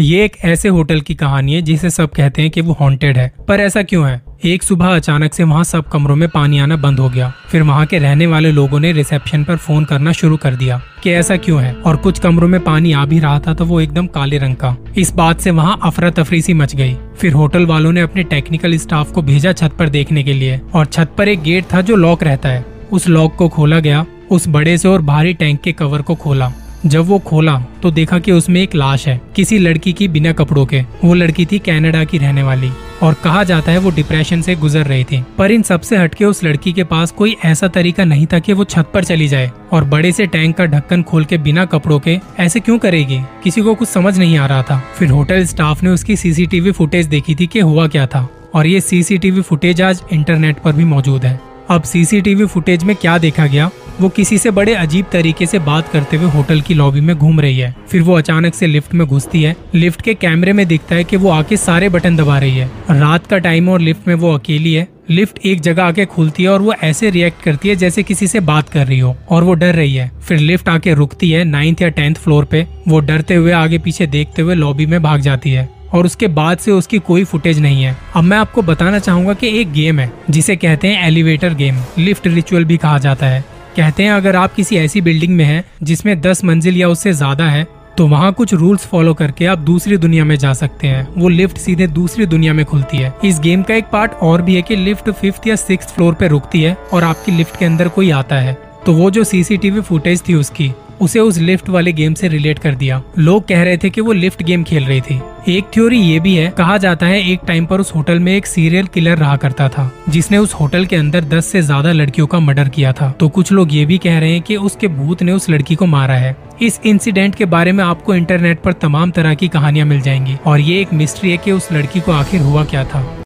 ये एक ऐसे होटल की कहानी है जिसे सब कहते हैं कि वो हॉन्टेड है। पर ऐसा क्यों है? एक सुबह अचानक से वहाँ सब कमरों में पानी आना बंद हो गया। फिर वहाँ के रहने वाले लोगों ने रिसेप्शन पर फ़ोन करना शुरू कर दिया कि ऐसा क्यों है? और कुछ कमरों में पानी आ भी रहा था तो वो एकदम काले रंग का। इस बात से वहाँ अफरा तफरी सी मच गई। फिर होटल वालों ने अपने टेक्निकल स्टाफ को भेजा छत पर देखने के लिए। और छत पर एक गेट था जो लॉक रहता है। उस लॉक को खोला गया। उस बड़े से और भारी टैंक के कवर को खोला। जब वो खोला तो देखा कि उसमें एक लाश है, किसी लड़की की बिना कपड़ों के। वो लड़की थी कनाडा की रहने वाली और कहा जाता है वो डिप्रेशन से गुजर रही थी। पर इन सबसे हटके उस लड़की के पास कोई ऐसा तरीका नहीं था कि वो छत पर चली जाए और बड़े से टैंक का ढक्कन खोल के बिना कपड़ों के ऐसे क्यों करेगी? किसी को कुछ समझ नहीं आ रहा था। फिर होटल स्टाफ ने उसकी सीसीटीवी फुटेज देखी थी कि हुआ क्या था और ये सीसीटीवी फुटेज आज इंटरनेट पर भी मौजूद है। अब सीसीटीवी फुटेज में क्या देखा गया? वो किसी से बड़े अजीब तरीके से बात करते हुए होटल की लॉबी में घूम रही है। फिर वो अचानक से लिफ्ट में घुसती है। लिफ्ट के कैमरे में दिखता है कि वो आके सारे बटन दबा रही है। रात का टाइम और लिफ्ट में वो अकेली है। लिफ्ट एक जगह आके खुलती है और वो ऐसे रिएक्ट करती है जैसे किसी से बात कर रही हो और वो डर रही है। फिर लिफ्ट आके रुकती है नाइन्थ या टेंथ फ्लोर पे। वो डरते हुए आगे पीछे देखते हुए लॉबी में भाग जाती है और उसके बाद से उसकी कोई फुटेज नहीं है। अब मैं आपको बताना चाहूँगा कि एक गेम है, जिसे कहते हैं एलिवेटर गेम लिफ्ट रिचुअल भी कहा जाता है। कहते हैं, अगर आप किसी ऐसी बिल्डिंग में हैं जिसमें दस मंजिल या उससे ज़्यादा है तो वहाँ कुछ रूल्स फॉलो करके आप दूसरी दुनिया में जा सकते हैं। वो लिफ्ट सीधे दूसरी दुनिया में खुलती है। इस गेम का एक पार्ट और भी है कि लिफ्ट फिफ्थ या सिक्स फ्लोर पे रुकती है और आपकी लिफ्ट के अंदर कोई आता है। तो वो जो सीसीटीवी फुटेज थी उसकी उसे उस लिफ्ट वाले गेम से रिलेट कर दिया। लोग कह रहे थे कि वो लिफ्ट गेम खेल रही थी। एक थ्योरी ये भी है, कहा जाता है एक टाइम पर उस होटल में एक सीरियल किलर रहा करता था, जिसने उस होटल के अंदर दस से ज़्यादा लड़कियों का मर्डर किया था। तो कुछ लोग ये भी कह रहे हैं कि उसके भूत ने उस लड़की को मारा है। इस इंसिडेंट के बारे में आपको इंटरनेट पर तमाम तरह की कहानियाँ मिल जाएँगी। और ये एक मिस्ट्री है कि उस लड़की को आखिर हुआ क्या था।